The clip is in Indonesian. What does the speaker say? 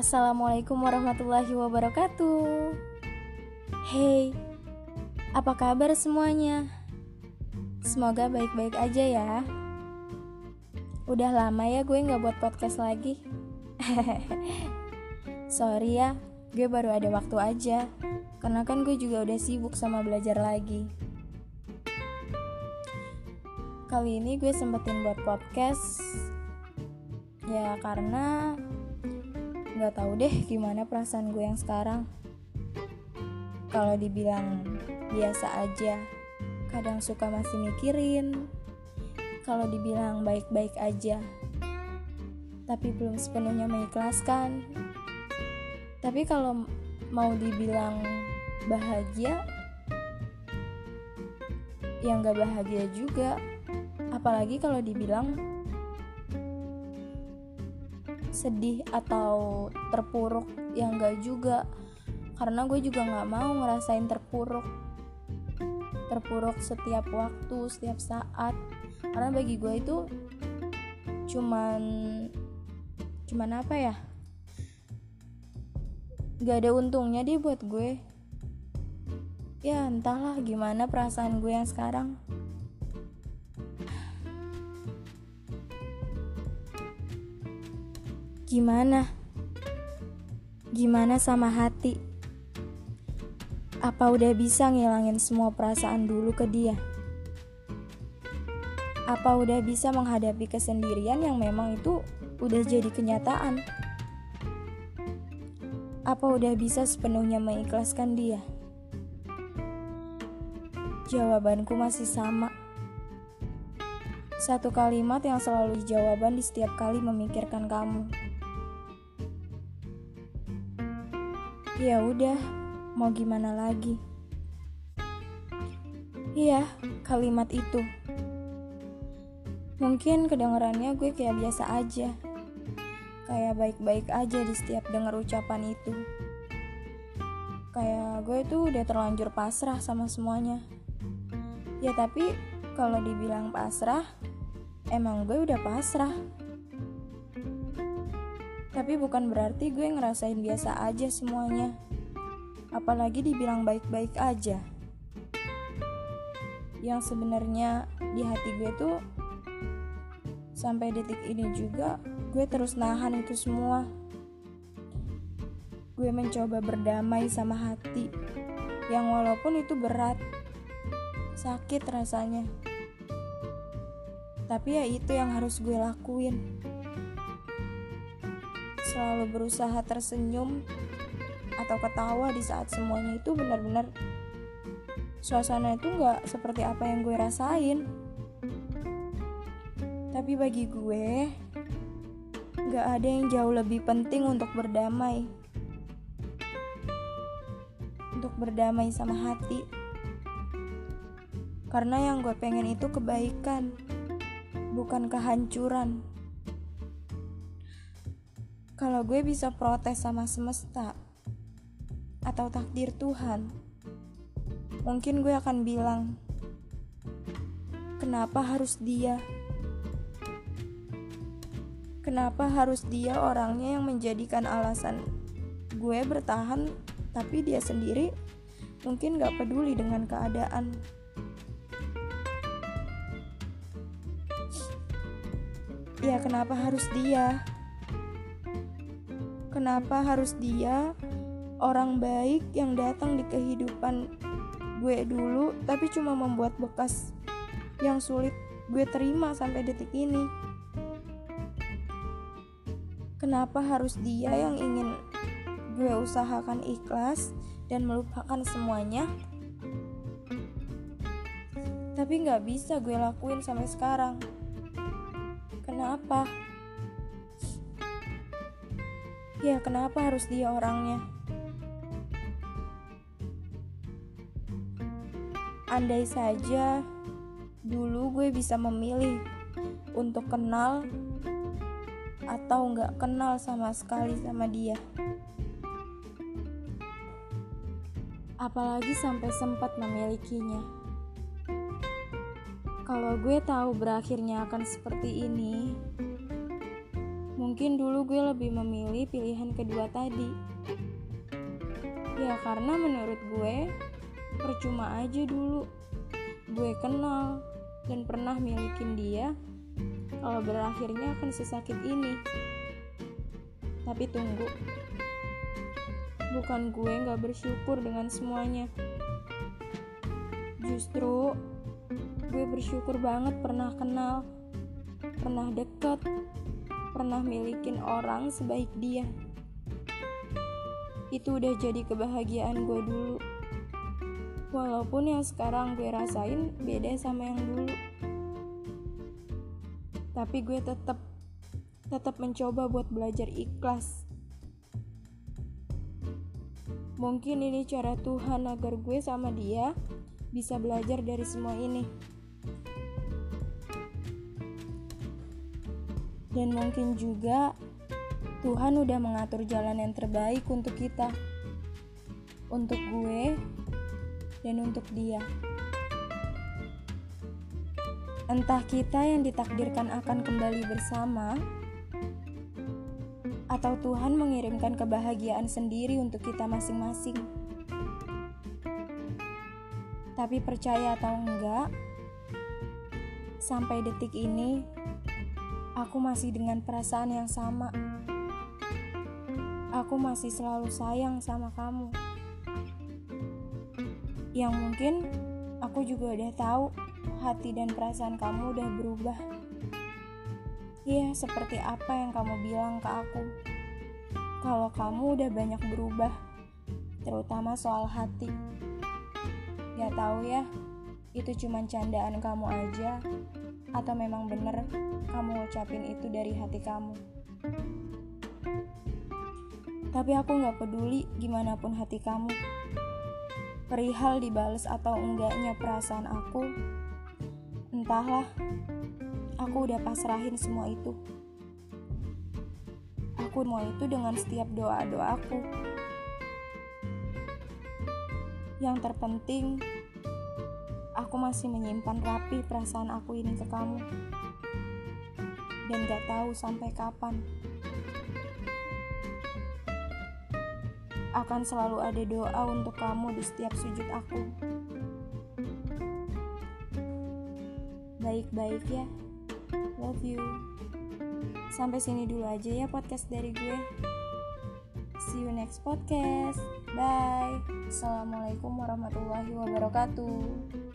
Assalamualaikum warahmatullahi wabarakatuh. Hey, apa kabar semuanya? Semoga baik-baik aja ya. Udah lama ya gue nggak buat podcast lagi. Sorry ya, gue baru ada waktu aja. Karena kan gue juga udah sibuk sama belajar lagi. Kali ini gue sempetin buat podcast ya karena nggak tahu deh gimana perasaan gue yang sekarang. Kalau dibilang biasa aja kadang suka masih mikirin. Kalau dibilang baik-baik aja tapi belum sepenuhnya mengikhlaskan. Tapi kalau mau dibilang bahagia ya nggak bahagia juga. Apalagi kalau dibilang sedih atau terpuruk yang enggak juga. Karena gue juga nggak mau ngerasain terpuruk. Terpuruk setiap waktu setiap saat. Karena bagi gue itu cuman cuman apa ya? Nggak ada untungnya deh buat gue. Ya entahlah gimana perasaan gue yang sekarang Gimana? Gimana sama hati? Apa udah bisa ngilangin semua perasaan dulu ke dia? Apa udah bisa menghadapi kesendirian yang memang itu udah jadi kenyataan? Apa udah bisa sepenuhnya mengikhlaskan dia? Jawabanku masih sama. Satu kalimat yang selalu jawaban di setiap kali memikirkan kamu. Ya udah, mau gimana lagi? Iya, kalimat itu. Mungkin kedengarannya gue kayak biasa aja. Kayak baik-baik aja di setiap dengar ucapan itu. Kayak gue tuh udah terlanjur pasrah sama semuanya. Ya tapi kalau dibilang pasrah, emang gue udah pasrah. Tapi bukan berarti gue ngerasain biasa aja semuanya. Apalagi dibilang baik-baik aja. Yang sebenarnya di hati gue tuh sampai detik ini juga gue terus nahan itu semua. Gue mencoba berdamai sama hati yang walaupun itu berat, sakit rasanya. Tapi ya itu yang harus gue lakuin selalu berusaha tersenyum atau ketawa di saat semuanya itu benar-benar suasana itu nggak seperti apa yang gue rasain. Tapi bagi gue nggak ada yang jauh lebih penting untuk berdamai. Untuk berdamai sama hati. Karena yang gue pengen itu kebaikan bukan kehancuran kalau gue bisa protes sama semesta atau takdir Tuhan, mungkin gue akan bilang, "Kenapa harus dia? Kenapa harus dia orangnya yang menjadikan alasan gue bertahan, tapi dia sendiri mungkin gak peduli dengan keadaan?" Ya, kenapa harus dia? Kenapa harus dia orang baik yang datang di kehidupan gue dulu tapi cuma membuat bekas yang sulit gue terima sampai detik ini? Kenapa harus dia yang ingin gue usahakan ikhlas dan melupakan semuanya? Tapi gak bisa gue lakuin sampai sekarang. Kenapa? Ya, kenapa harus dia orangnya? Andai saja dulu gue bisa memilih untuk kenal atau nggak kenal sama sekali sama dia. Apalagi sampai sempat memilikinya. Kalau gue tahu berakhirnya akan seperti ini, Mungkin dulu gue lebih memilih pilihan kedua tadi. Ya karena menurut gue percuma aja dulu gue kenal dan pernah milikin dia kalau berakhirnya akan sesakit ini. Tapi tunggu, bukan gue gak bersyukur dengan semuanya. Justru gue bersyukur banget pernah kenal, pernah deket, pernah milikin orang sebaik dia. Itu udah jadi kebahagiaan gue dulu. Walaupun yang sekarang gue rasain beda sama yang dulu. Tapi gue tetap tetap mencoba buat belajar ikhlas. Mungkin ini cara Tuhan agar gue sama dia bisa belajar dari semua ini. Dan mungkin juga Tuhan udah mengatur jalan yang terbaik untuk kita. Untuk gue dan untuk dia. Entah kita yang ditakdirkan akan kembali bersama atau Tuhan mengirimkan kebahagiaan sendiri untuk kita masing-masing. Tapi percaya atau enggak, sampai detik ini aku masih dengan perasaan yang sama. Aku masih selalu sayang sama kamu. Yang mungkin aku juga udah tahu hati dan perasaan kamu udah berubah. Iya, seperti apa yang kamu bilang ke aku. Kalau kamu udah banyak berubah, terutama soal hati. Gak tahu ya, itu cuma candaan kamu aja atau memang bener kamu ucapin itu dari hati kamu. Tapi aku gak peduli gimana pun hati kamu. Perihal dibales atau enggaknya perasaan aku, entahlah, aku udah pasrahin semua itu. Aku mau itu dengan setiap doa-doaku. Yang terpenting, aku masih menyimpan rapi perasaan aku ini ke kamu. Dan gak tahu sampai kapan. Akan selalu ada doa untuk kamu di setiap sujud aku. Baik-baik ya. Love you. Sampai sini dulu aja ya podcast dari gue. See you next podcast. Bye. Assalamualaikum warahmatullahi wabarakatuh.